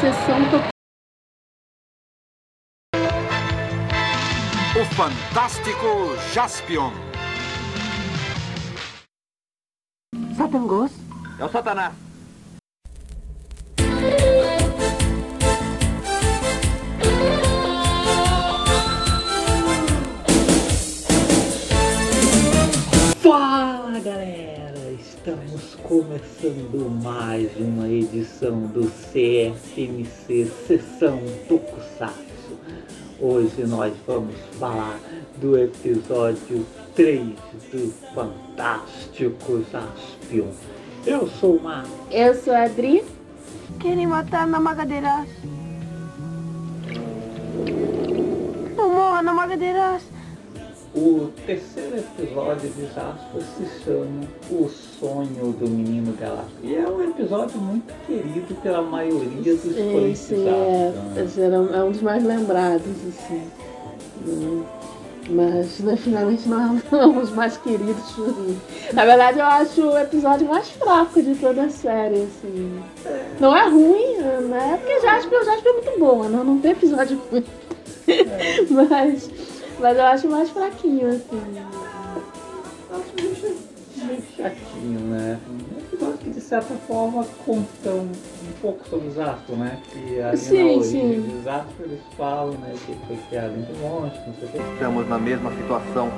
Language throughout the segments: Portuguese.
Sessão O Fantástico Jaspion. Satangos? É o Satanás. Fala galera, começando mais uma edição do CFMC Sessão Tokusatsu. Hoje nós vamos falar do episódio 3 do Fantástico Jaspion. Eu sou o Marco. Eu sou a Adri. Querem matar Namagadeiras? Não morra, Namagadeiras! O terceiro episódio de Jasper se chama O Sonho do Menino Galáctico. E é um episódio muito querido pela maioria dos Sim, sim, é, esse era- é um dos mais lembrados, assim. Mas, né, finalmente, não é um dos mais queridos por mim. Na verdade, eu acho o episódio mais fraco de toda a série, assim. Não é ruim, né? Porque Jasper, Jasper é muito boa, não, não tem episódio ruim. mas, mas eu acho mais fraquinho, assim. Acho meio, chatinho, né? Que de certa forma conta um, um pouco sobre o Zasco, né? Que ali Sim, na origem sim. do Zasco eles falam, né? Que foi criado entre monstros, não sei o quê. Estamos na mesma situação.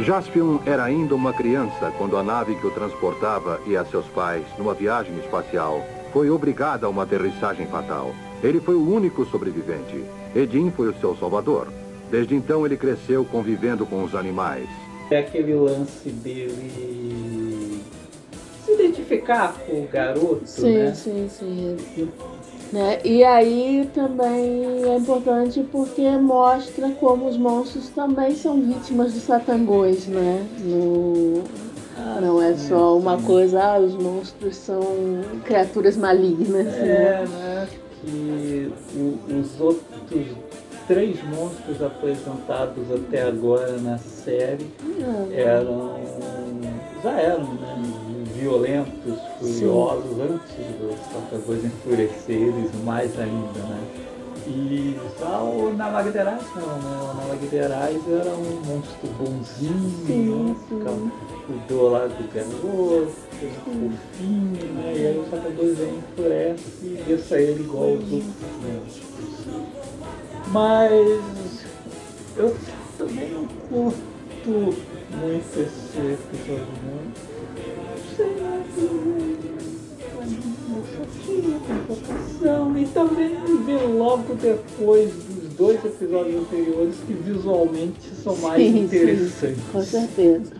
Jaspion era ainda uma criança quando a nave que o transportava e a seus pais, numa viagem espacial, foi obrigada a uma aterrissagem fatal. Ele foi o único sobrevivente. Edin foi o seu salvador. Desde então ele cresceu convivendo com os animais. É aquele lance dele se identificar com o garoto, Sim, né? sim, sim. Né? E aí também é importante porque mostra como os monstros também são vítimas de satangões, né? No... Não é sim, só uma sim. coisa, ah, os monstros são criaturas malignas. É, né? né? Que os outros três monstros apresentados até agora na série eram já eram né, violentos, furiosos antes dos Satangões enfurecerem mais ainda, né? E já o Navagderais não, né? O Navagderais era um monstro bonzinho, Sim, sim. Cuidou lá do garoto, fofinho, né? E aí o Satangões vem enfurece e deixa ele igual os outros monstros. Mas eu também não curto muito esse episódio, não. Sei lá. E também ver logo depois dos dois episódios anteriores que visualmente são mais Sim, sim, interessantes. com certeza.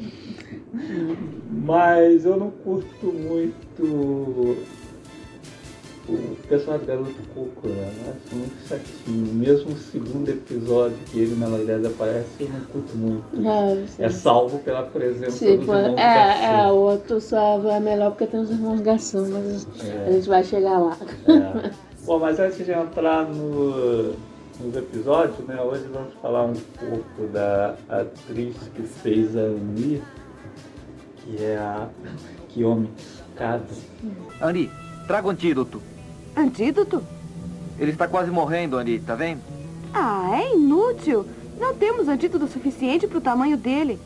Mas eu não curto muito o personagem do garoto Coco, né? Eu acho muito chatinho. Mesmo o segundo episódio que ele na verdade aparece, eu não curto muito. É. É salvo pela presença Tipo, dos irmãos é, é, o outro só é melhor porque tem os irmãos Garçom, mas a gente vai chegar lá. É. Bom, mas antes de entrar no, nos episódios, né, hoje vamos falar um pouco da atriz que fez a Ani, que é a Kiyomi Tsukada. Ani, traga um antídoto. Antídoto? Ele está quase morrendo, Ani, tá vendo? Ah, é inútil. Não temos antídoto suficiente para o tamanho dele.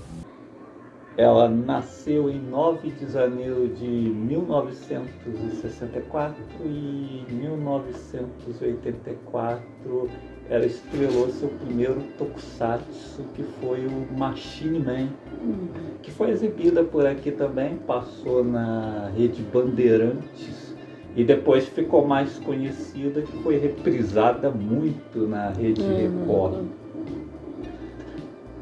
Ela nasceu em 9 de janeiro de 1964 e em 1984 ela estrelou seu primeiro tokusatsu, que foi o Machine Man, que foi exibida por aqui também, passou na rede Bandeirantes e depois ficou mais conhecida, que foi reprisada muito na rede Uhum. Record.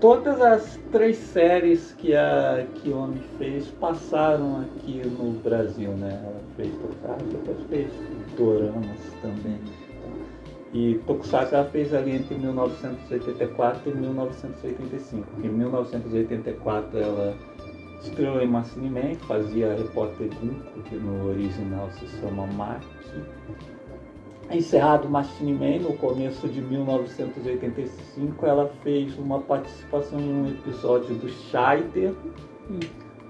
Todas as três séries que a Kiyomi fez passaram aqui no Brasil, né? Ela fez Tokusatsu, depois fez Doramas também. E Tokusatsu ela fez ali entre 1984 e 1985. Em 1984 ela em Machine Man, fazia Repórter Gunko, que no original se chama Maki. Encerrado Machine Man, no começo de 1985, ela fez uma participação em um episódio do Scheider,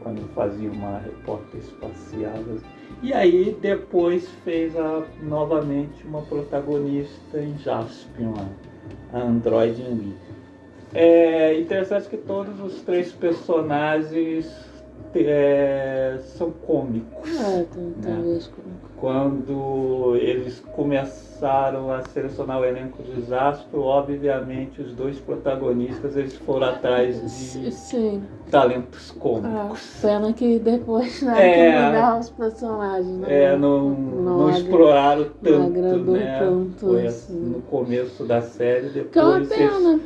quando fazia uma repórter espacial. E aí depois fez a, novamente uma protagonista em Jaspion, a Android Lee. É interessante que todos os três personagens é, são cômicos. É, tem- talvez como. Quando eles começaram a selecionar o elenco de Jasper, obviamente os dois protagonistas eles foram atrás de Sim. talentos Ah, cômicos. pena que depois né, É. que mudar os personagens. Né? É, não, não, agra- exploraram tanto, agradou né? tanto, Foi assim. no começo da série, Que é uma depois eles pena.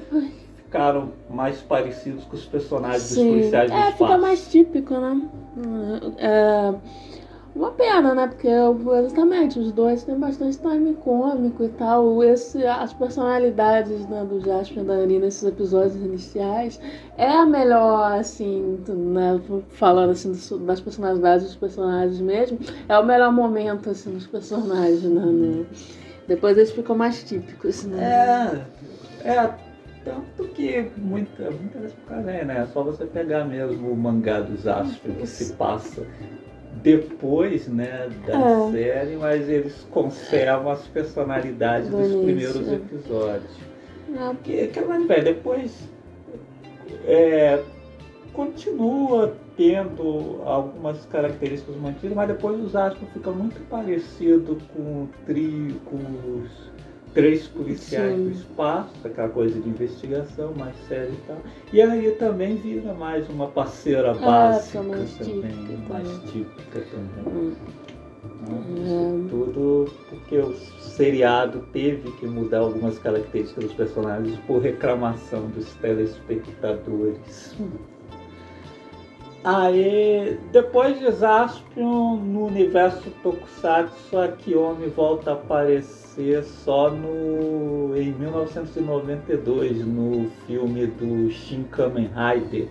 Ficaram mais parecidos com os personagens dos Sim. policiais do É, espaço. fica mais típico, né? É, uma pena, né? Porque exatamente, os dois têm bastante time cômico e tal. Esse, as personalidades né, do Jasper e da Annie nesses episódios iniciais é a melhor, assim, né? Falando assim dos- das personalidades dos personagens mesmo, é o melhor momento assim dos personagens, né? no- Depois eles ficam mais típicos, né? É, é, tanto que muita, muitas vezes por causa é, né? É só você pegar mesmo o mangá do Jasper que se passa depois, né, da É. série, mas eles conservam as personalidades Do dos início, primeiros episódios. É, Que, que velho, depois é, continua tendo algumas características mantidas, mas depois os Jasper fica muito parecido com o trio, com os três policiais Sim. do espaço, aquela coisa de investigação mais séria e tal. E aí também vira mais uma parceira básica fica mais também, típica mais também. típica também. Hum. Isso tudo porque o seriado teve que mudar algumas características dos personagens por reclamação dos telespectadores. Aí, depois de Zaspion, no universo Tokusatsu, a Kiyomi volta a aparecer só no em 1992, no filme do Shin Kamen Rider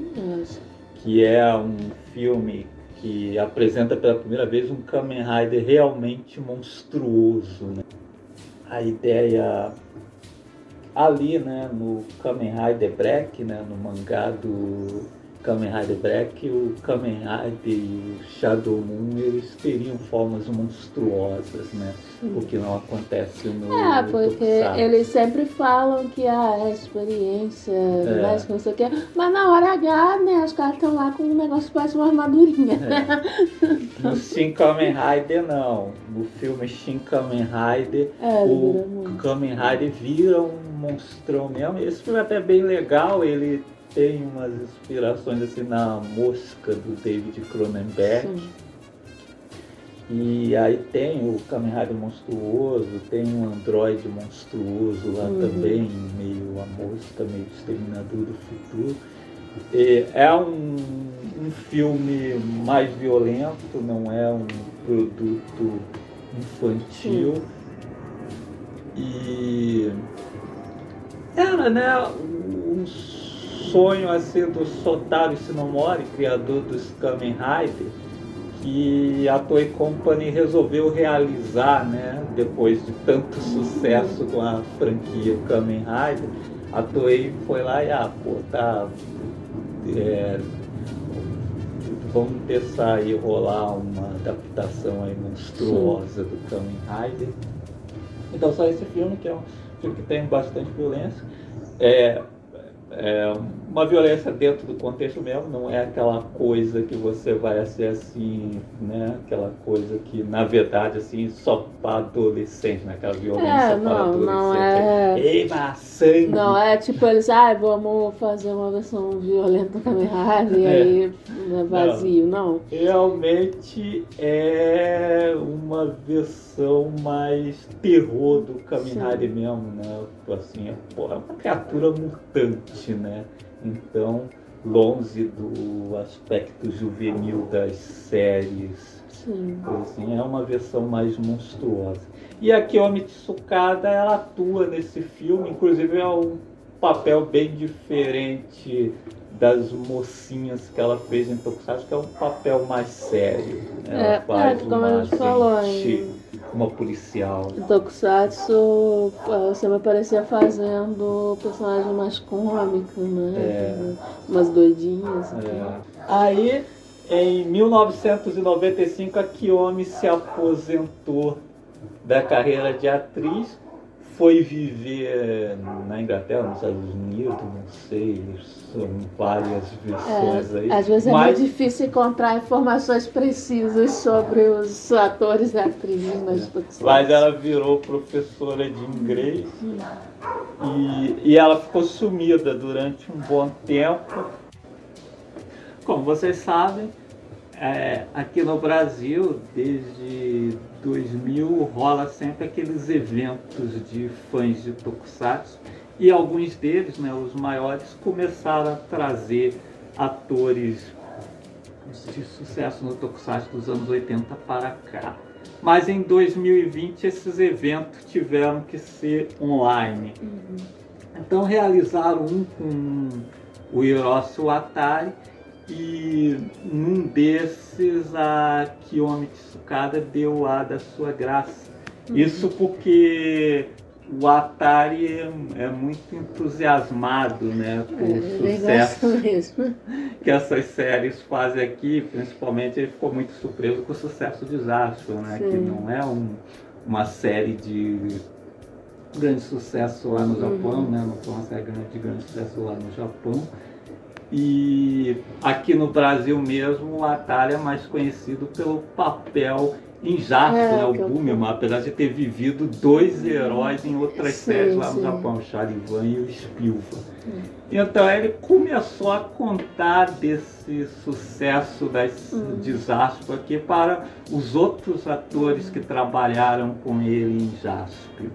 que é um filme que apresenta pela primeira vez um Kamen Rider realmente monstruoso. Né? A ideia ali, né, no Kamen Rider Black, né, no mangá do Kamen Rider Black, o Kamen Rider e o Shadow Moon, eles teriam formas monstruosas, né? O que não acontece no É, porque eles sempre falam que ah, é experiência, né, que não sei o quê. Mas na hora H, né, os caras estão lá com um negócio que parece uma armadurinha. No Shin Kamen Rider não. No filme Shin Kamen Rider, É, o. Kamen Rider vira um monstrão mesmo. Esse filme é até bem legal, ele tem umas inspirações assim na mosca do David Cronenberg. Sim. E aí tem o Kamen Rider monstruoso, tem um androide monstruoso lá Uhum. também, meio a mosca, meio exterminador do futuro. E é um, um filme mais violento, não é um produto infantil. E era, né, um sonho assim do Sotaro Sinomori, criador dos Kamen Rider, que a Toei Company resolveu realizar, né, depois de tanto sucesso com a franquia Kamen Rider, a Toei foi lá e, ah, pô, tá, é, vamos pensar aí rolar uma adaptação aí monstruosa do Kamen Rider. Então só esse filme, que é um filme que tem bastante violência, é, é uma violência dentro do contexto mesmo, não é aquela coisa que você vai ser assim, né? Aquela coisa que na verdade assim só para adolescente, né? Aquela violência É, para não, adolescente. não é. Eba, sangue! Não, é tipo eles, ah, vamos fazer uma versão violenta do Kamen Rider e É. aí é vazio. Não. Realmente é uma versão mais terror do Kamen. Rider mesmo, né? Assim, é, é uma criatura mutante, né? Então, longe do aspecto juvenil das séries, Sim. coisa assim, é uma versão mais monstruosa. E a Kiyomi Tsukada, ela atua nesse filme, inclusive é um papel bem diferente das mocinhas que ela fez em Tokusatsu, que é um papel mais sério. né? Ela É, faz é, como a gente falou, agente, em- uma policial. Em Tokusatsu, ela sempre aparecia fazendo personagem mais cômico, né? É. Umas doidinhas. assim. É. Aí Em 1995, a Kiyomi se aposentou da carreira de atriz, foi viver na Inglaterra, nos Estados Unidos, não sei, são várias versões aí. Às vezes é mas, muito difícil encontrar informações precisas sobre os atores e atrizes nas produções. mas ela virou professora de inglês e, e ela ficou sumida durante um bom tempo. Como vocês sabem, é, aqui no Brasil, desde 2000, rola sempre aqueles eventos de fãs de Tokusatsu e alguns deles, né, os maiores, começaram a trazer atores de sucesso no Tokusatsu dos anos 80 para cá. Mas em 2020 esses eventos tiveram que ser online. Então realizaram um com o Hiroshi Watari e num desses a Kiyomi Tsukada deu a da sua graça. Isso porque o Atari é, é muito entusiasmado né, com É, o sucesso mesmo. que essas séries fazem aqui, principalmente ele ficou muito surpreso com o sucesso de Jasper, né? Sim. Que não é um- uma série de grande sucesso lá no Japão, Uhum. né? Não foi uma série de grande sucesso lá no Japão. E aqui no Brasil mesmo, o Atari é mais conhecido pelo papel em Jasper, É, né? O Boomerman, apesar de ter vivido dois heróis em outras Sim, séries lá no sim. Japão, o Charivan e o Spilva. Então ele começou a contar desse sucesso das Hum. de aqui para os outros atores que trabalharam com ele em Jasper.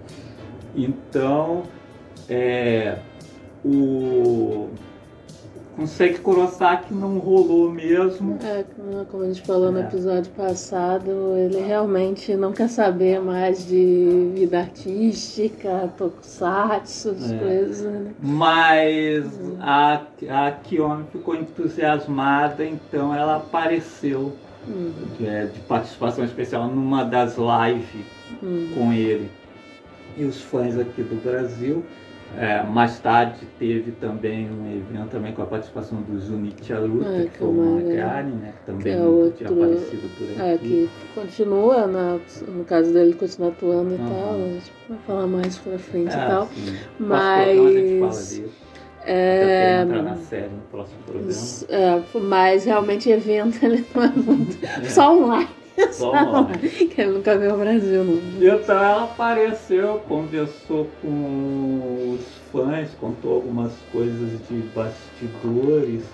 Então, é, o com Seiki Kurosaki não rolou mesmo. É, como a gente falou no É. episódio passado, ele realmente não quer saber mais de vida artística, tokusatsu, essas É. coisas, né? Mas a, a Kiyomi ficou entusiasmada, então ela apareceu Hum, é, de participação especial numa das lives hum. com ele e os fãs aqui do Brasil. É, mais tarde teve também um evento também com a participação do Junichi Aruta, É, que foi o uma- Magari, né, que também que é nunca tinha outro- aparecido por É, aqui. que continua, na, no caso dele, continua atuando e tal, a gente vai falar mais pra frente É, e tal. sim. mas- É, na série no próximo programa. é, mas realmente evento ele não é muito. Só online. Só online. Que ele nunca veio ao Brasil, não. Então ela apareceu, conversou com os fãs, contou algumas coisas de bastidores.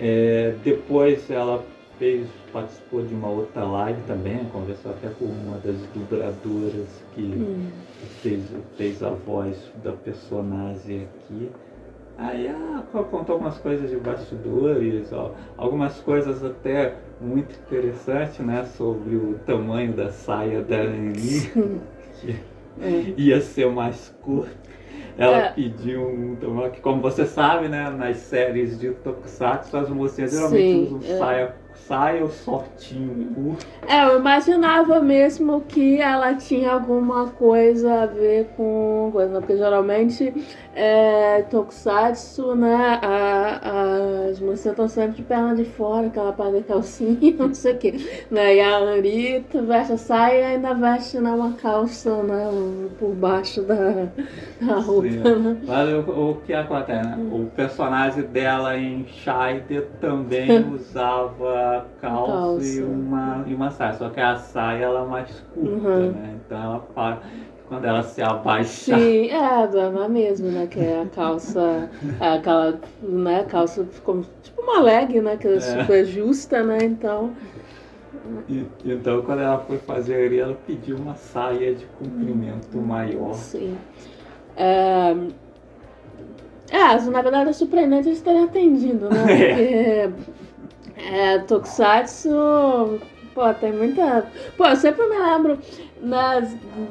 É, depois ela fez, participou de uma outra live também, conversou até com uma das dubladoras que Hum. fez, fez a voz da personagem aqui. Aí ela contou algumas coisas de bastidores, ó, algumas coisas até muito interessantes, né? Sobre o tamanho da saia da Annie, que É. ia ser mais curta. Ela É. pediu um tamanho que, como você sabe, né? Nas séries de Tokusatsu, as mocinhas geralmente Sim, usam é. saia, saia ou shortinho curto. É, eu imaginava mesmo que ela tinha alguma coisa a ver com coisa, porque geralmente é, Tokusatsu, né? a- as moças estão sempre de perna de fora, que ela paga calcinha, não sei o quê. Né? E a Anitta veste a saia e ainda veste né, uma calça né, por baixo da, da roupa. Né? Mas o, o que acontece, né? O personagem dela em Scheider também usava calça, Calça. E, uma, e uma saia, só que a saia ela é mais curta, Uhum. né? Então ela para, quando ela se abaixa, Sim, é, dona mesmo, né? Que é a calça, é aquela, né? Calça como tipo uma leg, né? Que é super justa, né? Então, e- então quando ela foi fazer ali, ela pediu uma saia de comprimento maior. sim. É, é, na verdade é surpreendente eles terem atendido, né? Porque é, Tokusatsu, pô, tem muita. Pô, eu sempre me lembro né,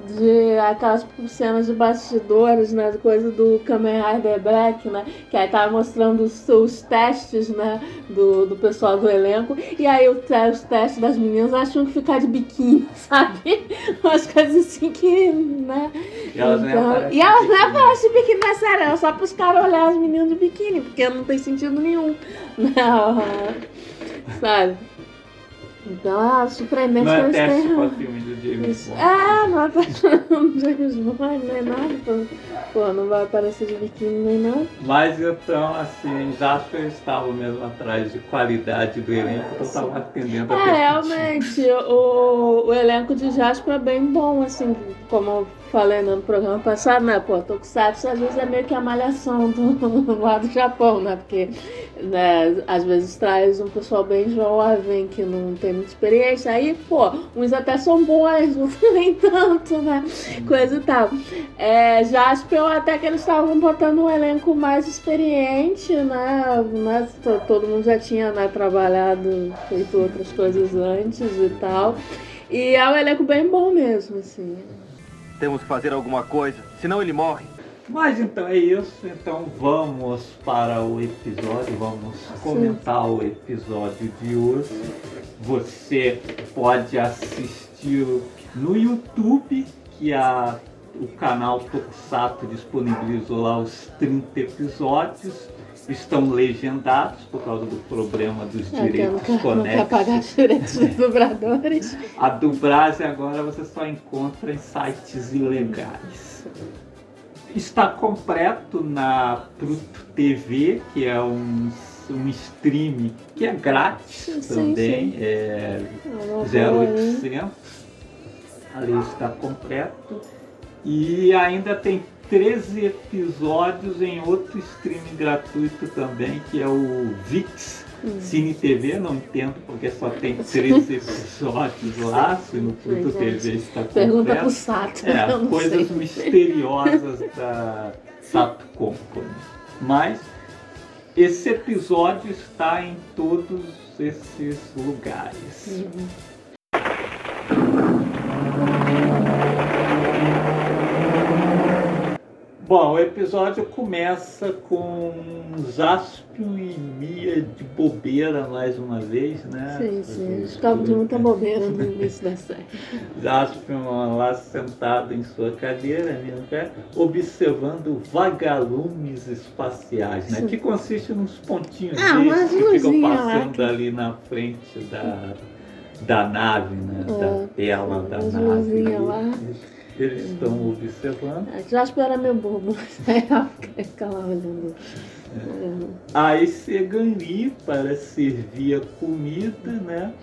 de aquelas cenas de bastidores, né? Coisa do Kamen Rider Black, né? Que aí tava mostrando os, os testes, né? Do, do pessoal do elenco. E aí o os testes das meninas acham que ficar de biquíni, sabe? Umas coisas assim que, né? E elas Então, e elas nem biquíni. aparecem de biquíni na série, é só pros caras olhar as meninas de biquíni, porque não tem sentido nenhum. Não. Sabe? Então é surpreendente Não é teste tenham. pra filme do James. Bond. É, não é pra James Bond, nem nada. Pô. Pô, não vai aparecer de biquíni nem nada. Mas então, assim, já que eles estavam mesmo atrás de qualidade do elenco, então estavam atendendo a É, realmente, o, o elenco de Jasper é bem bom, assim, como eu falei no programa passado, né? Pô, Tokusatsu às vezes é meio que a malhação do, lá do Japão, né? Porque, né, às vezes traz um pessoal bem jovem, que não tem muita experiência, aí, pô, uns até são bons, outros nem tanto, né? Coisa e tal. É, Jasper, até que eles estavam botando um elenco mais experiente, né? né? to- Todo mundo já tinha né, trabalhado, feito outras coisas antes e tal. E é um elenco bem bom mesmo, assim. Temos que fazer alguma coisa, senão ele morre. Mas então é isso, então vamos para o episódio, vamos comentar o episódio de hoje. Você pode assistir no YouTube, que a, o canal Tokusatsu disponibilizou lá os 30 episódios. Estão legendados por causa do problema dos É, direitos não quero pagar conexos. os direitos dos dubladores. A dublagem agora você só encontra em sites ilegais. Está completo na Pluto TV, que é um, um stream que é grátis Sim, também, sim. é É uma boa, hein? 0800. Ali está completo. E ainda tem 13 episódios em outro streaming gratuito também, que é o VIX Hum. Cine TV. Não entendo porque só tem 13 episódios lá, se no Pluto Gente, TV está Pergunta pro completo. Sato. É, coisas sei. misteriosas da Sato Company. Mas esse episódio está em todos esses lugares. Uhum. Bom, o episódio começa com Jaspion e Mia de bobeira mais uma vez, né? Sim, sim. Eles ficavam de muita bobeira no início da série. Jaspion lá sentado em sua cadeira, né, observando vagalumes espaciais, né? Sim. Que consiste nos pontinhos Ah, que ficam lá passando que- ali na frente da, da nave, né? É, da tela da nave. luzinhas lá. Eles- estão observando. É, Jasper era meio bobo, mas aí ela fica lá olhando. olhando. Aí chega ali para servir a comida, né?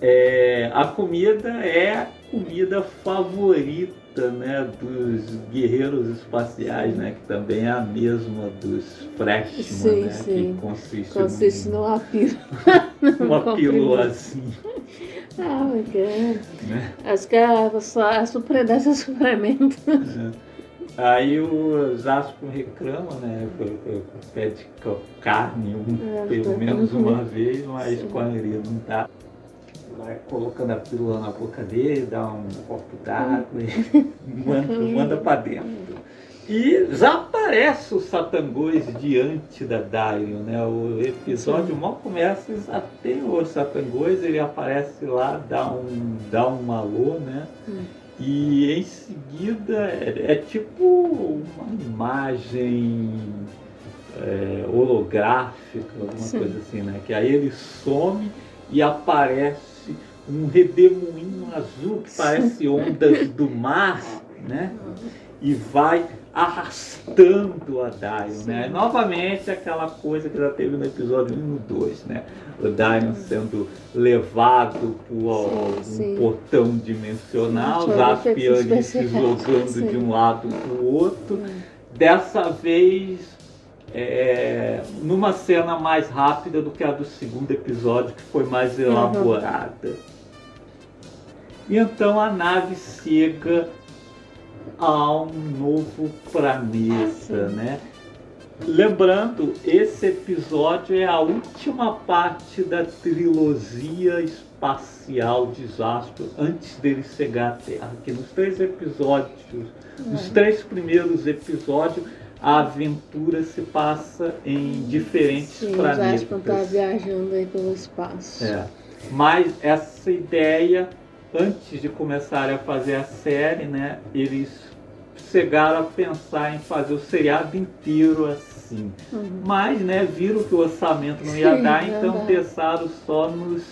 É, a comida é a comida favorita, né, dos guerreiros espaciais, né, que também é a mesma dos Freshman, Sim, né, sim. que consiste, Consiste num- numa pílula. uma comprimido. pílulazinha, Ah, bacana. né? Acho que é só a surpreendência suplemento. Aí o Zasco reclama, né? Pede ca- carne um, É, pelo tá. menos uma vez, mas Sim. quando ele não dá, vai colocando a pílula na boca dele, dá um copo d'água e manda, manda pra dentro. E já aparece o Satangos diante da Dario, né? O episódio mal começa e já tem o Satangos, ele aparece lá, dá um, dá um alô, né? Hum. E em seguida é, é tipo uma imagem é, holográfica, alguma Sim. coisa assim, né? Que aí ele some e aparece um redemoinho azul que parece ondas do mar, né? E vai arrastando a Dion, né? Novamente aquela coisa que já teve no episódio 1 e no 2, né? O Dion sendo levado por um Sim, portão dimensional, Aspianes se jogando sim. de um lado para o outro. Dessa vez, é, numa cena mais rápida do que a do segundo episódio, que foi mais Uhum. E então a nave chega a um novo planeta, Sim. né? Lembrando, esse episódio é a última parte da trilogia espacial de Jasper antes dele chegar à Terra. Que nos três episódios, nos três primeiros episódios, a aventura se passa em diferentes Sim, planetas. Jasper tá viajando aí pelo espaço. É. Mas essa ideia, antes de começarem a fazer a série, né, eles chegaram a pensar em fazer o seriado inteiro assim. Mas, né, viram que o orçamento não ia Uhum. Sim, dar, então pensaram só nos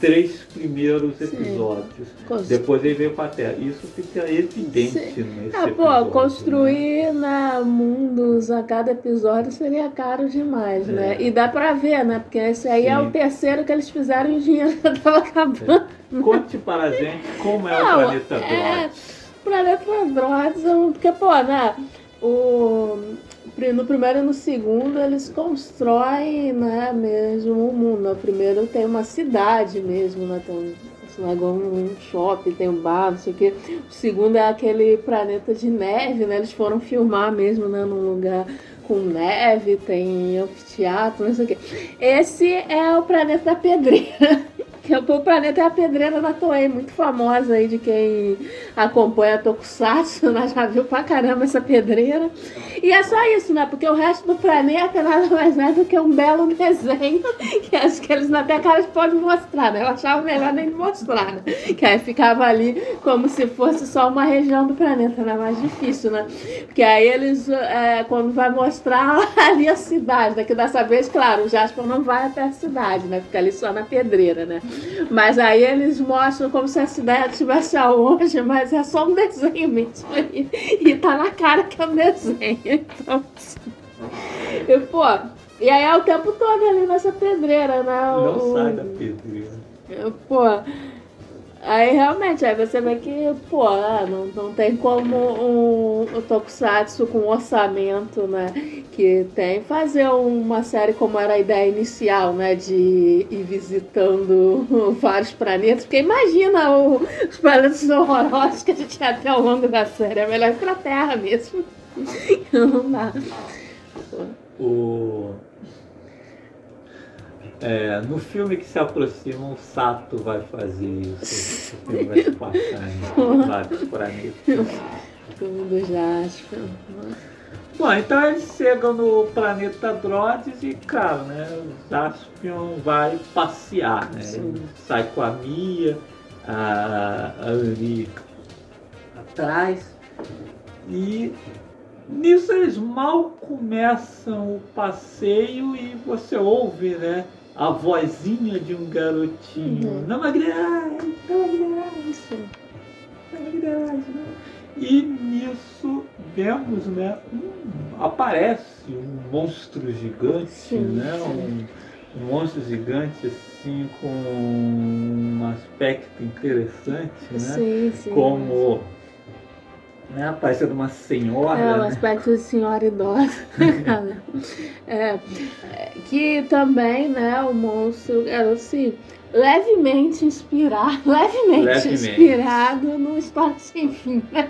três primeiros episódios. Cons- Depois ele veio pra Terra. Isso fica evidente Sim. nesse Ah, pô, episódio. né? construir né, mundos a cada episódio seria caro demais, né? É. E dá pra ver, né? Porque esse aí é Sim. o terceiro que eles fizeram e o dinheiro já tava acabando. Conte para a gente como é Não, o planeta é- Droids. Planeta Androids, é porque, pô, né? O, no primeiro e no segundo eles constroem, né, mesmo o mundo. No primeiro tem uma cidade mesmo, né? Tem um, sei lá, igual um shopping, tem um bar, não sei o quê. O segundo é aquele planeta de neve, né? Eles foram filmar mesmo, né, num lugar com neve, tem anfiteatro, não sei o quê. Esse é o planeta da pedreira. Que é o planeta é a pedreira da Toei, muito famosa aí de quem acompanha Tokusatsu, né? já viu pra caramba essa pedreira. E é só isso, né? Porque o resto do planeta nada mais é do que um belo desenho, que acho que eles até cara podem mostrar, né? Eu achava melhor nem mostrar, né? Que aí ficava ali como se fosse só uma região do planeta, né? Mais difícil, né? Porque aí eles, é, quando vai mostrar ali a cidade, né? Que dessa vez, claro, o Jasper não vai até a cidade, né? Fica ali só na pedreira, né? Mas aí eles mostram como se a cidade estivesse aonde, mas é só um desenho mesmo. E, e tá na cara que é um desenho. Então, assim. E, pô, e aí é o tempo todo ali nessa pedreira, né? Não O- sai da pedreira. Pô, aí realmente, aí você vê que, pô, ah, não, não tem como um, o Tokusatsu com orçamento, né, que tem, fazer uma série como era a ideia inicial, né, de ir visitando vários planetas, porque imagina o- os planetas horrorosos que a gente ia ter ao longo da série, é melhor ir pra Terra mesmo. Não dá. O... É, no filme que se aproxima, o Sato vai fazer isso. O filme vai se passar em vários planetas. Filme do Jasper. Bom, então eles chegam no planeta Droids e, cara, né, o Jaspion vai passear, né? Sai com a Mia, a, a Annie atrás. E nisso eles mal começam o passeio e você ouve, né? A vozinha de um garotinho. Uhum. Não magreais, não magreais, Isso. não magreais, né? E nisso vemos, né? um- aparece um monstro gigante, Sim, né? sim. Um, um monstro gigante assim com um aspecto interessante, né? Sim, sim. Como né, parecendo uma senhora, É, o né? aspecto de senhora idosa. cara. é, que também, né, o monstro era assim, levemente inspirado, levemente, Levemente. inspirado no Espaço Sem Fim, né?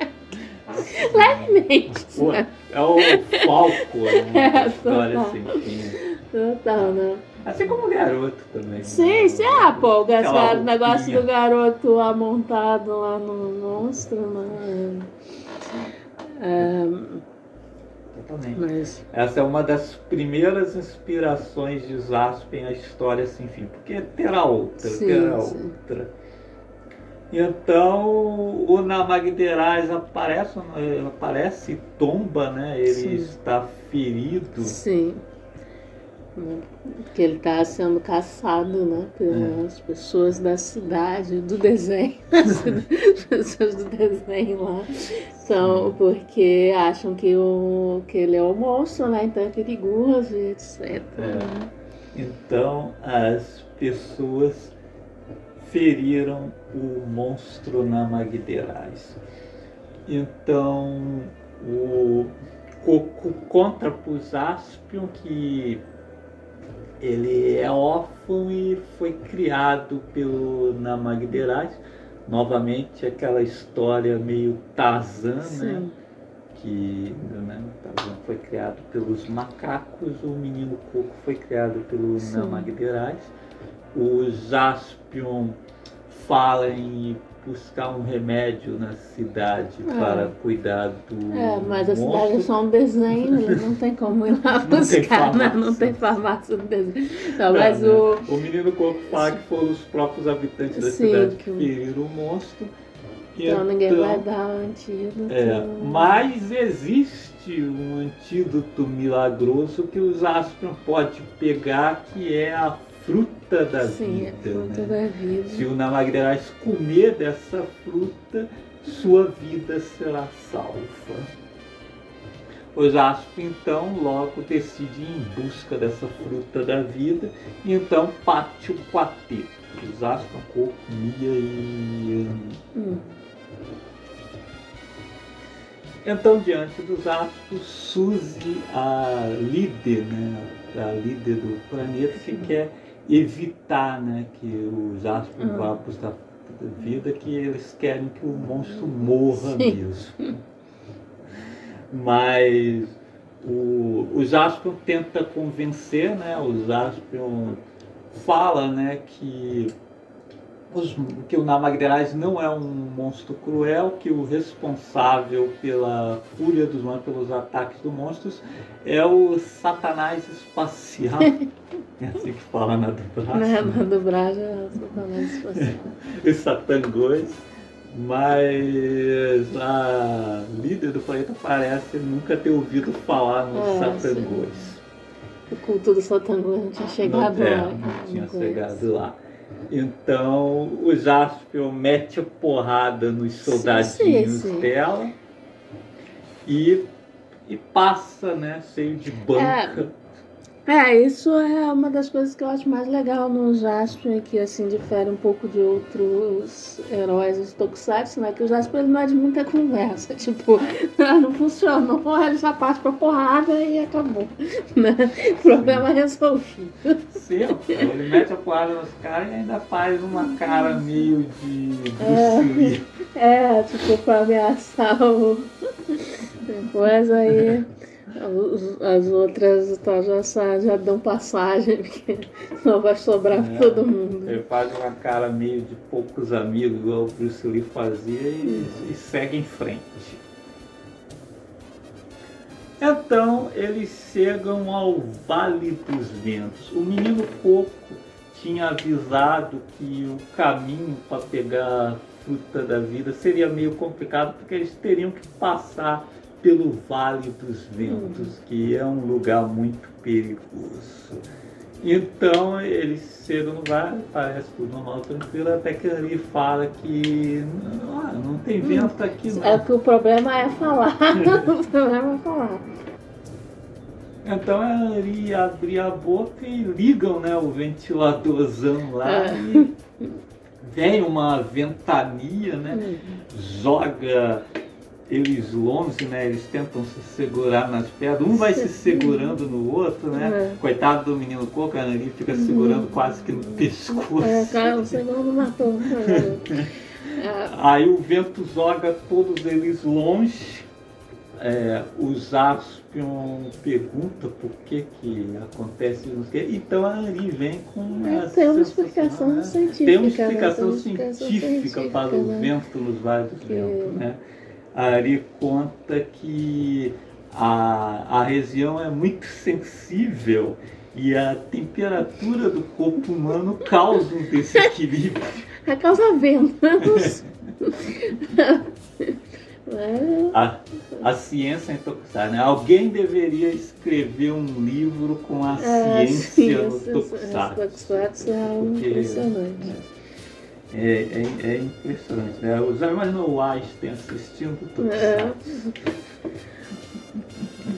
Levemente. Pô, né? é o Falco, né? É, história total. sem fim. Total, né? Assim como o garoto também. Sim, né? sim, ah, pô, o garoto- o negócio do garoto amontado lá no monstro, né? Totalmente. mas Essa é uma das primeiras inspirações de Zaspin a história sem fim, porque terá outra, Sim, terá sim. outra. Então o Namagderaz aparece, aparece e tomba, né? Ele Sim. está ferido. Sim. Né? Que ele está sendo caçado, né? Pelas pessoas da cidade, do desenho. As pessoas do desenho lá. São porque acham que, o, que ele é o monstro, né? Então é perigoso etc. É. Então as pessoas feriram o monstro Namagderaz. Então o Coco conta para o Zaspion que ele é órfão e foi criado pelo Namagderaz. Novamente aquela história meio Tarzan, né? Sim. que né, Tarzan foi criado pelos macacos, o menino Coco foi criado pelo Sim. Namagderaz. O Jaspion fala em buscar um remédio na cidade É. para cuidar do É, mas a cidade é monstro. só um desenho, ele não tem como ir lá Não tem buscar, né? Não tem farmácia no desenho. Não, É, mas né? o. o menino Coco fala que foram os próprios habitantes da Sim, cidade que que- feriram o monstro. Então ninguém vai dar o antídoto. É, mas existe um antídoto milagroso que o Jaspion pode pegar, que é a fruta da Sim, vida. é fruta né? da vida. Se o Namagrerais comer dessa fruta, sua vida será salva. O Jasper então logo decide ir em busca dessa fruta da vida e então parte o quarteto. O Jasper, Coco, Mia e. Hum. Então, diante dos astros, surge a líder, né, a líder do planeta que quer evitar né, que os astros Ah. vá para vida, que eles querem que o monstro morra Sim. mesmo. Mas o, o Jaspion tenta convencer, né, o Jaspion fala né, que os- que o Namagderaz não é um monstro cruel, que o responsável pela fúria dos monstros, pelos ataques dos monstros, é o Satanás espacial. é assim que fala na dublagem. Na, na dublagem, é Satanás espacial. Os satangões. Mas a líder do planeta parece nunca ter ouvido falar nos É, satangões. O culto do Satangô não tinha chegado não, é, lá. não tinha não conheço. chegado lá. Então o Jaspion mete a porrada nos soldadinhos sim, sim. dela e, e passa, né, cheio de banca. É, isso é uma das coisas que eu acho mais legal no Jaspion, que assim difere um pouco de outros heróis dos Tokusatsu, né? Que o Jaspion ele não é de muita conversa, tipo, não funcionou, ele já parte pra porrada e acabou, né? Problema resolvido. Sempre. Ele mete a porrada nos caras e ainda faz uma cara meio de É. Bruce Lee. É, tipo, pra ameaçar o. Depois aí as outras tá, já, já dão passagem, porque não vai sobrar É. todo mundo. Ele faz uma cara meio de poucos amigos, igual o Bruce Lee fazia, e, e segue em frente. Então eles chegam ao Vale dos Ventos. O menino Coco tinha avisado que o caminho para pegar a fruta da vida seria meio complicado, porque eles teriam que passar pelo Vale dos Ventos, que é um lugar muito perigoso. Então eles chegam no vale, parece tudo normal, tranquilo, até que ali fala que não, não tem vento aqui não. É que o problema é falar. o problema é falar. Então a Ari abrir a boca e ligam né, o ventiladorzão lá É. e vem uma ventania, né? Joga eles longe, né? Eles tentam se segurar nas pedras. Um vai se segurando no outro, né? É. Coitado do menino Coco, a Ari fica segurando quase que no pescoço. É, cara, o segundo matou. É, Aí o vento joga todos eles longe. É, o Jaspion pergunta por que que acontece isso. Então a Ari vem com É, essa tem uma explicação né? científica, Tem uma né? explicação Tem uma explicação científica, científica, para o né? vento nos vários Que- ventos. Né? A Ari conta que a, a região é muito sensível e a temperatura do corpo humano causa um desequilíbrio. É causa ventos. É, A, a ciência em Tokusatsu, né? Alguém deveria escrever um livro com a é, ciência no ciência, Tokusatsu. Tokusatsu é impressionante. É, é, é impressionante, né? Os imaginou o Einstein assistindo É. Tokusatsu.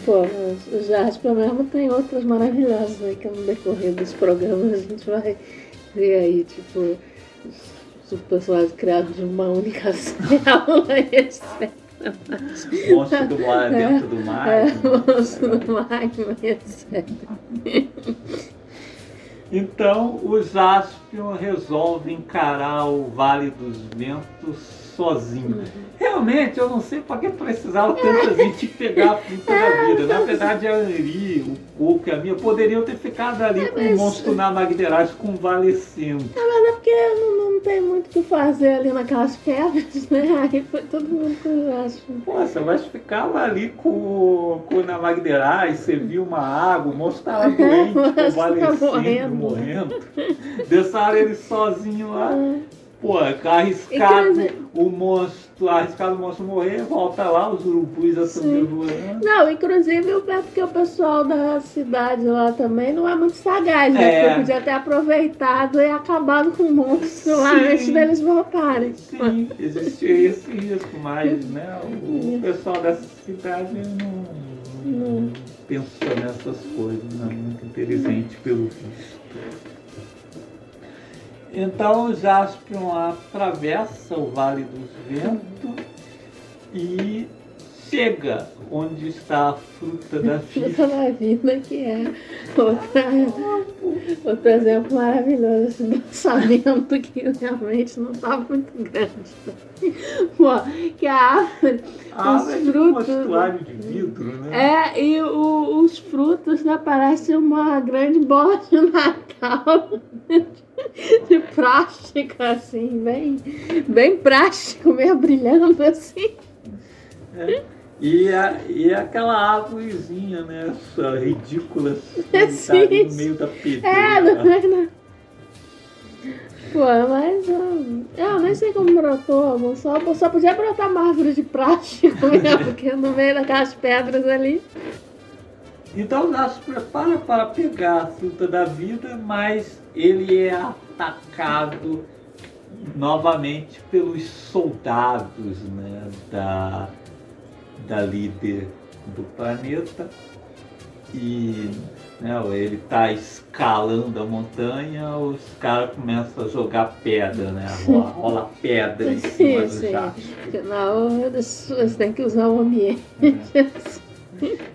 Pô, o Jasper mesmo tem outras maravilhosas aí que no decorrer dos programas a gente vai ver aí, tipo, os, personagens criados de uma única célula, etc. Monstro do mar dentro do mar. É, né? monstro do magma, etc. Então o Jaspion resolve encarar o Vale dos Ventos sozinho. Realmente, eu não sei para que precisava tanta gente pegar a fruta da vida. Na verdade, a Anri, o Coco e a minha poderiam ter ficado ali com o monstro na Magderaz convalescendo. Mas é porque não, não tem muito o que fazer ali naquelas pedras, né? Aí foi todo mundo com o Jasper. Poxa, mas ficava ali com, com na Magderaz, você viu uma água, o monstro estava doente, Mas tá convalescendo, morrendo. morrendo. Deixaram ele sozinho lá. Pô, é arriscado o monstro, arriscado o monstro morrer, volta lá, os estão Sim. voando. Não, inclusive é porque o pessoal da cidade lá também não é muito sagaz, né? É. Porque podia ter aproveitado e acabado com o monstro lá Sim. antes deles voltarem. Sim, existia esse risco, mas né, o pessoal dessa cidade não, não pensou nessas coisas, não é muito inteligente pelo visto. Então Jaspion atravessa o Vale dos Ventos e chega onde está a fruta da vida. Fruta da vida, que é outra, outro exemplo maravilhoso assim, do orçamento que realmente não está muito grande. Pô, que a árvore, Ah, os é tipo um frutos. estuário de vidro, né? É, e o- os frutos né, parecem uma grande bola de Natal de plástico, assim, bem, bem plástico, meio brilhando assim. É. E, a, e aquela árvorezinha, né? Essa ridícula Sim. sentada no meio da pedreira. É, não é não. Pô, mas eu, eu nem sei como brotou, amor. Só, só podia brotar uma árvore de plástico mesmo, porque no meio daquelas pedras ali. Então Zaço se prepara para pegar a fruta da vida, mas ele é atacado novamente pelos soldados né, da, da líder do planeta. E né, ele está escalando a montanha, os caras começam a jogar pedra, né? Rola, rola pedra em cima do Sim. Afinal, eles, eles têm que usar o ambiente.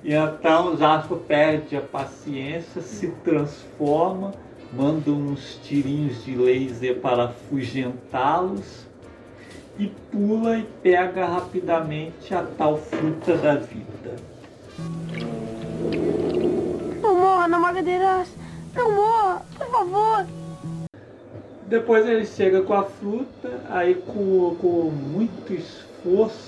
E então o Jasper perde a paciência, se transforma, manda uns tirinhos de laser para afugentá-los e pula e pega rapidamente a tal fruta da vida. Não morra, Namagadeiras. Não morra, por favor. Depois ele chega com a fruta, aí com, com muito esforço,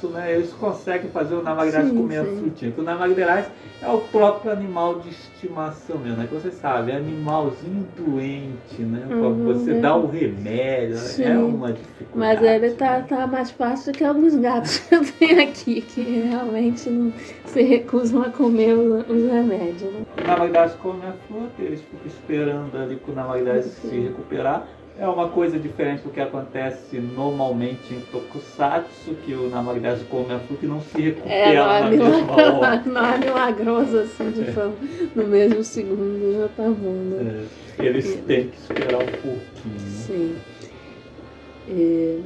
né, eles conseguem fazer o Namagderais Sim, comer a sim. frutinha. Porque o Namagderais é o próprio animal de estimação mesmo, né? Que você sabe, é animalzinho doente, né? Uhum, você é. dar o remédio, Sim. é uma dificuldade. Mas ele tá, tá mais fácil que alguns gatos que eu tenho aqui, que realmente não se recusam a comer os, os remédios. Né? O Namagderais come a fruta, eles ficam esperando ali pro Namagderais se recuperar. É uma coisa diferente do que acontece normalmente em Tokusatsu, que o Namagderais come a fruta e não se recupera É, não na é, mesma hora. não é milagroso assim, de fama. No mesmo segundo já tá bom, né? É, eles têm que esperar um pouquinho. Sim. E,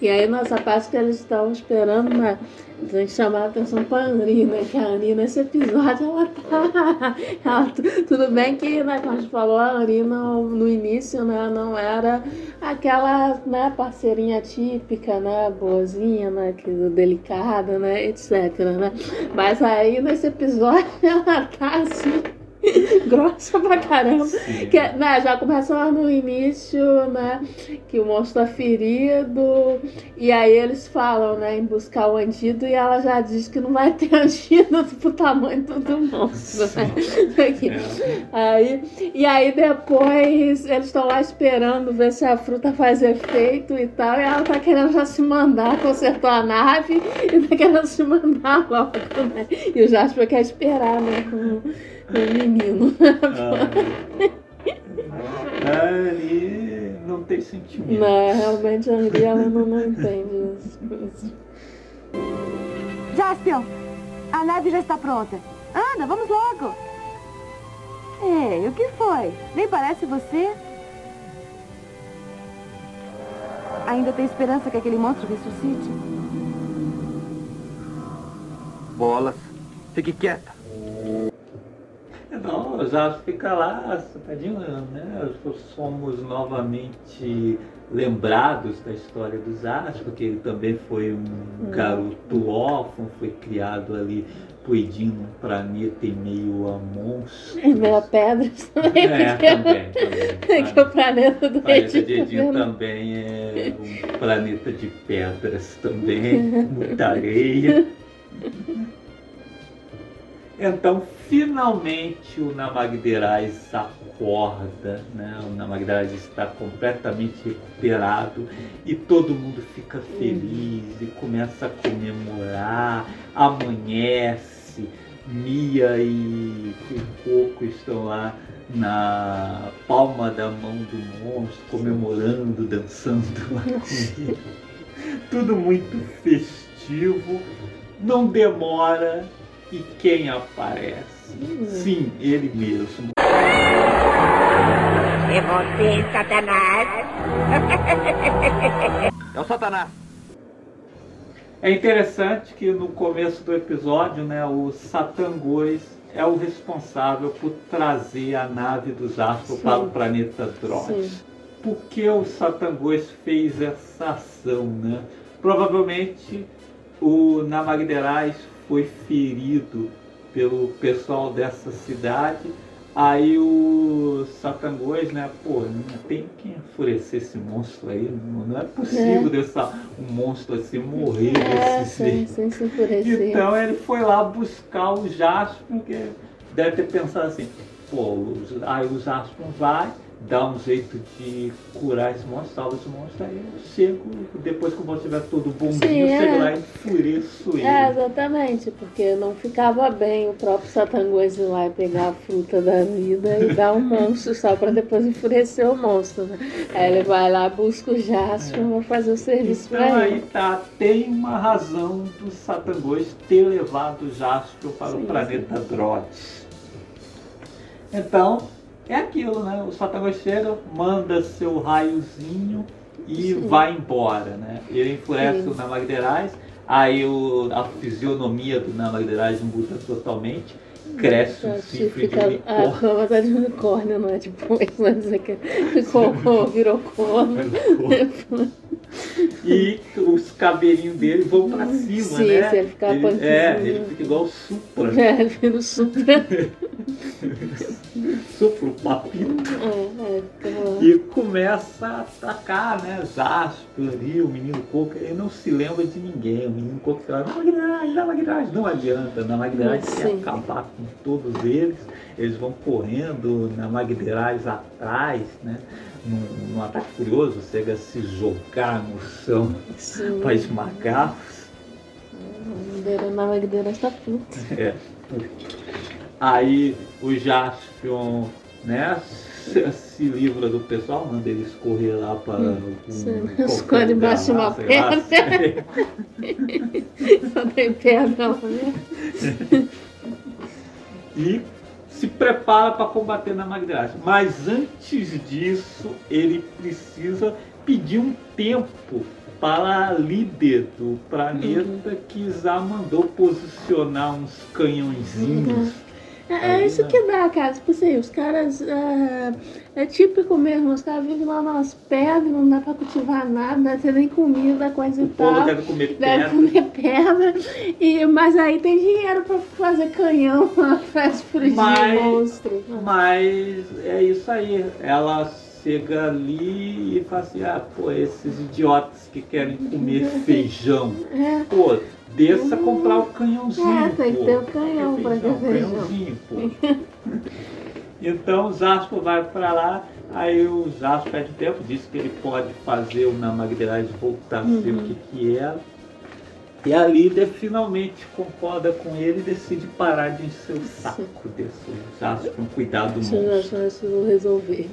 e aí nessa parte que eles estavam esperando, né? A gente chamar a atenção pra Anri, né? Que a Anri nesse episódio ela tá. ela- tudo bem que, né, como a gente falou, a Anri no, no início, né, não era aquela né, parceirinha típica, né? Boazinha, né? Que, delicada, né? Etc. Né? Mas aí nesse episódio ela tá assim. grossa pra caramba. Sim. Que, né, já começa lá no início, né? Que o monstro tá ferido. E aí eles falam, né, em buscar o antídoto e ela já diz que não vai ter antídoto pro tamanho do monstro, né? Aqui. Aí, e aí depois eles estão lá esperando ver se a fruta faz efeito e tal. E ela tá querendo já se mandar, consertou a nave e tá querendo se mandar logo, né? E o Jasper quer esperar, né? Com o menino. Ah, ali não tem sentimento. Não, realmente a ela não, não entende as coisas. Jaspion, a nave já está pronta. Anda, vamos logo. Ei, o que foi? Nem parece você. Ainda tem esperança que aquele monstro ressuscite? Bolas. Fique quieta. Não, já fica lá, tadinho, né? Somos novamente lembrados da história do Zasco, porque ele também foi um garoto órfão, foi criado ali cuidando num planeta em meio a monstros. Em meio a pedras também. É, porque- também, também. que o planeta do O planeta de Edinho Edinho também é um planeta de pedras também, muita areia. Então, finalmente o Namagderais acorda, né? O Namagderais está completamente recuperado e todo mundo fica feliz e começa a comemorar, amanhece, Mia e Coco estão lá na palma da mão do monstro, comemorando, dançando lá. Tudo muito festivo, não demora e quem aparece? Sim, ele mesmo. É você, Satanás? É o Satanás. É interessante que no começo do episódio, né, o Satangos é o responsável por trazer a nave dos astros para o planeta. Sim. Por que o Satangos fez essa ação, né? Provavelmente o Namagderais foi ferido pelo pessoal dessa cidade. Aí o Satangos, né, pô, tem que enfurecer esse monstro aí, não, não é possível É. deixar um monstro assim morrer É, desse sem, sem se enfurecer. Então ele foi lá buscar o Jasper, porque deve ter pensado assim, pô, aí o Jasper vai, dá um jeito de curar esse monstro, salva esse monstro, aí eu chego, depois que o monstro estiver todo bonzinho, Sim, eu chego é. lá e enfureço ele. É, exatamente, porque não ficava bem o próprio Satangos ir lá e pegar a fruta da vida e dar um monstro só pra depois enfurecer o monstro, né? Aí ele vai lá, busca o Jasper pra fazer o serviço Então pra aí ele. tá, tem uma razão do Satangos ter levado o Jasper para Sim, o planeta Drod. Então, é aquilo, né? O chega, manda seu raiozinho e Sim. vai embora, né? Ele enfurece Sim. o Namagderais, aí o, a fisionomia do Namagderais muda totalmente, cresce um chifre de fica a unicórnio. cama tá de unicórnio, não é tipo não dizer que ficou, virou corno. E os cabelinhos dele vão pra cima, Sim, né? se ele ficar ele, é, ele fica igual o Supra. É, vira o super. Supra, o papito. É, é, fica- E começa a atacar, né? Jasper ali, o menino Coco, ele não se lembra de ninguém. O menino Coco fala, não, Magnage, não, Magnage, não adianta. Na Magnage quer acabar com todos eles. Eles vão correndo, na Magnage atrás, né? Num, num ataque furioso, chega a se jogar no chão para esmagá-los. Bandeira na está puta. É. Aí o Jaspion, né, se, se livra do pessoal, manda eles correr lá para um, qualquer esconde lugar embaixo de uma sei lá. Só tem pedra lá mesmo. e se prepara para combater na Magdrash. Mas antes disso, ele precisa pedir um tempo para a líder do planeta que já mandou posicionar uns canhõezinhos. É, é isso né? que dá, cara. Tipo assim, os caras. É, é típico mesmo, os caras vivem lá nas pedras, não dá pra cultivar nada, não nem comida, coisa O e povo tal. deve comer Deve pedra. comer pedra, e, mas aí tem dinheiro pra fazer canhão pra explodir Mas- monstro. Mas é isso aí. Ela chega ali e fala assim, ah, pô, esses idiotas que querem comer feijão. É, Pô, desça comprar o canhãozinho. É, tem que ter o canhão pra ter feijão. canhãozinho, pô. Então o Zaspo vai pra lá, aí o Zaspo pede tempo, diz que ele pode fazer o Namagderaz voltar a ser Uhum. o que, que era. E a líder finalmente concorda com ele e decide parar de encher o saco desse Zaspo, cuidar do deixa eu monstro. eu vou resolver.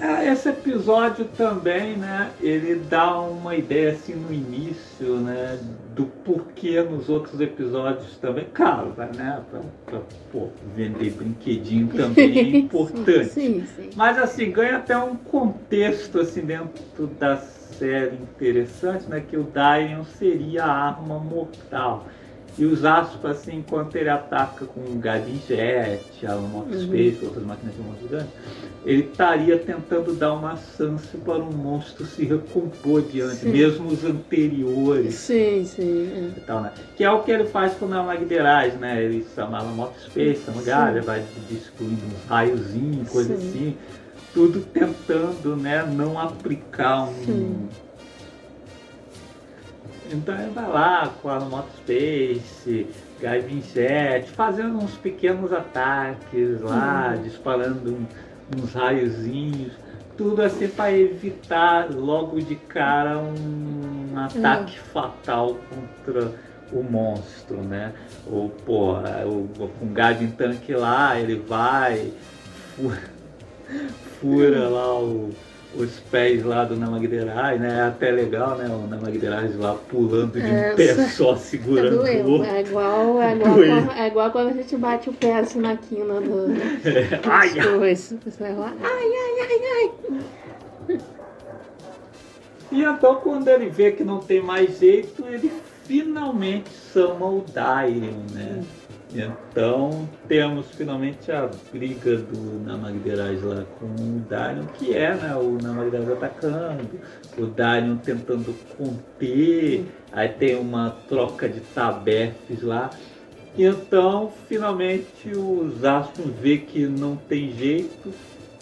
Ah, Esse episódio também, né, ele dá uma ideia assim no início, né, do porquê nos outros episódios também, claro, né, pra, pra, pô, vender brinquedinho também é importante. Sim, sim. Mas assim, ganha até um contexto assim dentro da série interessante, né, que o Darion seria a arma mortal. E os aspas, assim, enquanto ele ataca com o Gadget, a Moto Uhum. Outras máquinas de monstros grandes, ele estaria tentando dar uma chance para um monstro se recompor diante, Sim. mesmo os anteriores Sim, sim. tal, né? Que é o que ele faz com a Magderais, né? Ele chamava Moto Space, chama galha, vai destruindo uns raiozinhos, coisa Sim. assim. Tudo tentando, né, não aplicar um. Sim. Então ele vai lá com a Moto Space, Guy Vincent, fazendo uns pequenos ataques lá, disparando um- uns raiozinhos. Tudo assim para evitar logo de cara um ataque fatal contra o monstro, né? Ou, pô, o, com Gavin Tank lá, ele vai, fura, fura lá o- os pés lá do Namagderai, né? É até legal, né? O Namagderai lá pulando de É, um pé só- só, segurando o Doeu. outro. É igual, é, igual quando, é igual quando a gente bate o pé assim na quina do, Ai, coisas. Você vai lá, ai, ai, ai, ai. E então quando ele vê que não tem mais jeito, ele finalmente chama o Dairion, né? Então temos finalmente a briga do Namagderaz lá com o Dairion, que é né, o Namagderaz atacando, o Dairion tentando conter, aí tem uma troca de tabefes lá. E então finalmente o Zaspin vê que não tem jeito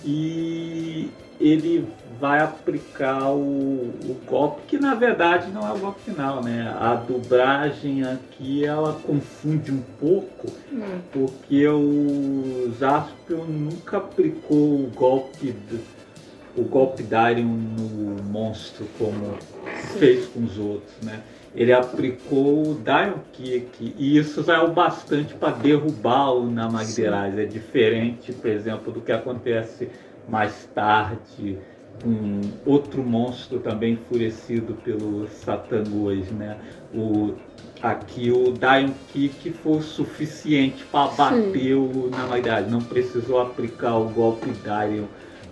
e ele vai aplicar o, o golpe, que na verdade não é o golpe final, né? A dublagem aqui ela confunde um pouco, porque o Zaspion nunca aplicou o golpe o golpe Darion no monstro como fez com os outros, né? Ele aplicou o Dion Kick e isso já é o bastante para derrubar o Namagderaz. É diferente, por exemplo, do que acontece mais tarde com outro monstro também enfurecido pelo Satangos, né? O, aqui o Dion Kick foi suficiente para bater o Namagderaz. Não precisou aplicar o golpe Dion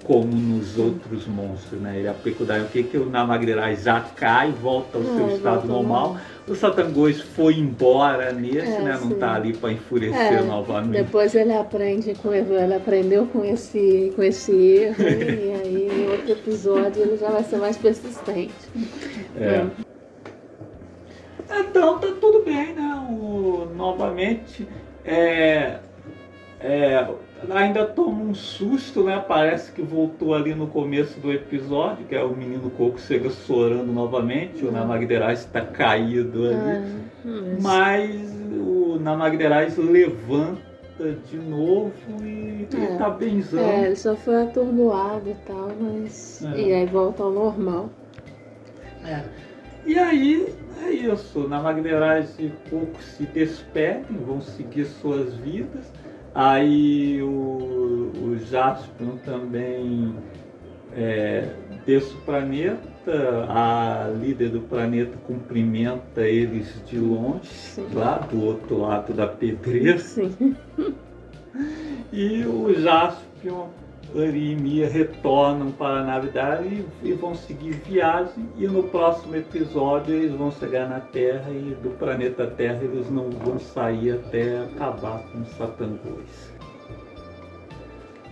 como nos outros monstros, né? Ele aplica o Dion Kick, o Namagderaz já cai, volta ao seu É, estado normal. normal. O Satangos foi embora nesse, É, né? Não sim. tá ali para enfurecer É, novamente. Depois ele aprende com ele aprendeu com esse, com esse erro e aí episódio ele já vai ser mais persistente. É. Então tá tudo bem, né? O, novamente é, é, ainda toma um susto, né? Parece que voltou ali no começo do episódio, que é o menino Coco chega chorando novamente, o Namagderaz está caído ali. Mas- Mas o Namagderaz levanta de novo e ele É. tá benzão. É, ele só foi atordoado e tal, mas. É. E aí volta ao normal. É. E aí é isso, na Magnerais e pouco se despedem, vão seguir suas vidas. Aí o, o Jaspion também é, desce o planeta, a líder do planeta cumprimenta eles de longe, Sim. lá do outro lado da pedreira. Sim. E o Jaspion, Uri e Mia retornam para a nave dela e, e vão seguir viagem. E no próximo episódio eles vão chegar na Terra e do planeta Terra eles não vão sair até acabar com os Satangos.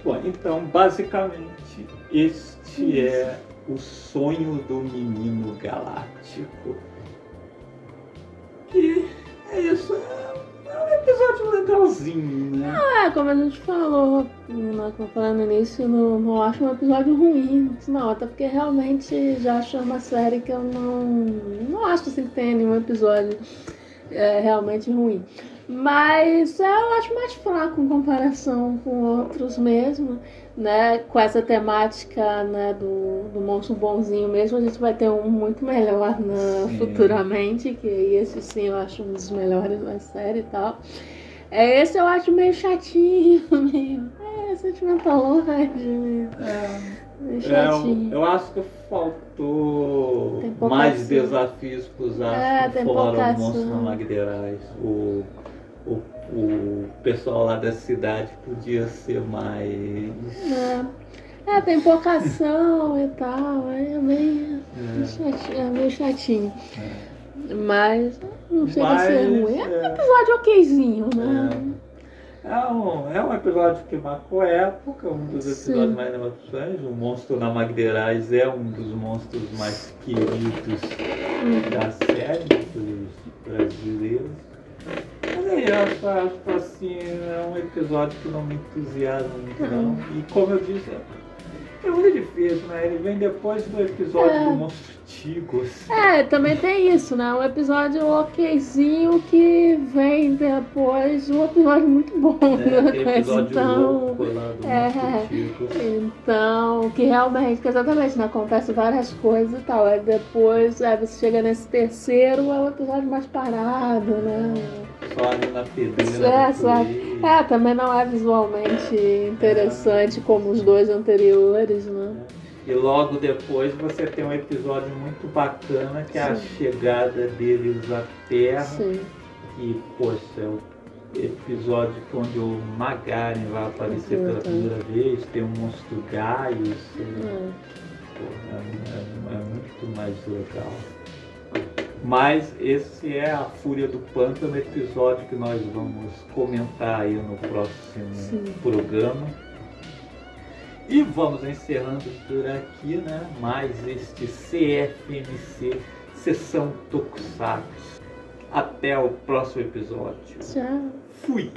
Bom, então basicamente este é o sonho do menino galáctico. E é isso, é, um episódio legalzinho, né? É, como a gente falou, como eu falei no início, não, não acho um episódio ruim, não, até porque realmente já acho uma série que eu não, não acho assim, que tenha nenhum episódio é, realmente ruim. Mas eu acho mais fraco em comparação com outros mesmo, né? Com essa temática né, do, do monstro bonzinho mesmo, a gente vai ter um muito melhor né, futuramente, que esse sim eu acho um dos melhores da série e tal. É, esse eu acho meio chatinho, meio. É, sentimentaloide, meio, meio É, chatinho. eu, eu acho que faltou pouca mais desafios para os É, fora o monstro na Magderais. O, o, o pessoal lá da cidade podia ser mais. É. É, tem pouca ação e tal, é meio, É. chatinho, é meio chatinho. Mas não chega a Mas, ser ruim. É um é. episódio okzinho, né? É um, é um episódio que marcou época, um dos Sim. episódios mais emocionantes. O monstro na Magderais é um dos monstros mais queridos da série, dos brasileiros. Eu acho, acho assim, é um episódio que não me entusiasma muito não. E como eu disse, é muito difícil. né? Ele vem depois do episódio É. do Monstro Tigos. É, também tem isso, né? Um episódio okzinho que vem depois um episódio muito bom. Né? né? Episódio então, louco lá do é. Monstro então, que realmente, que exatamente, né? Acontece várias coisas e tal. Aí depois, aí você chega nesse terceiro, é um episódio mais parado, né? Só ali na pedreira. É, coelho. É, também não é visualmente interessante como os dois anteriores, né? E logo depois você tem um episódio muito bacana que é a chegada deles à Terra. Sim. que, poxa, é o episódio onde o Magaren vai aparecer pela primeira vez, tem o monstro Gaius, é, É. pô, é- é- é muito mais legal. Mas esse é a Fúria do Pântano, episódio que nós vamos comentar aí no próximo Sim. programa. E vamos encerrando por aqui, né? Mais este CFMC, Sessão Tokusatsu. Até o próximo episódio. Tchau. Fui!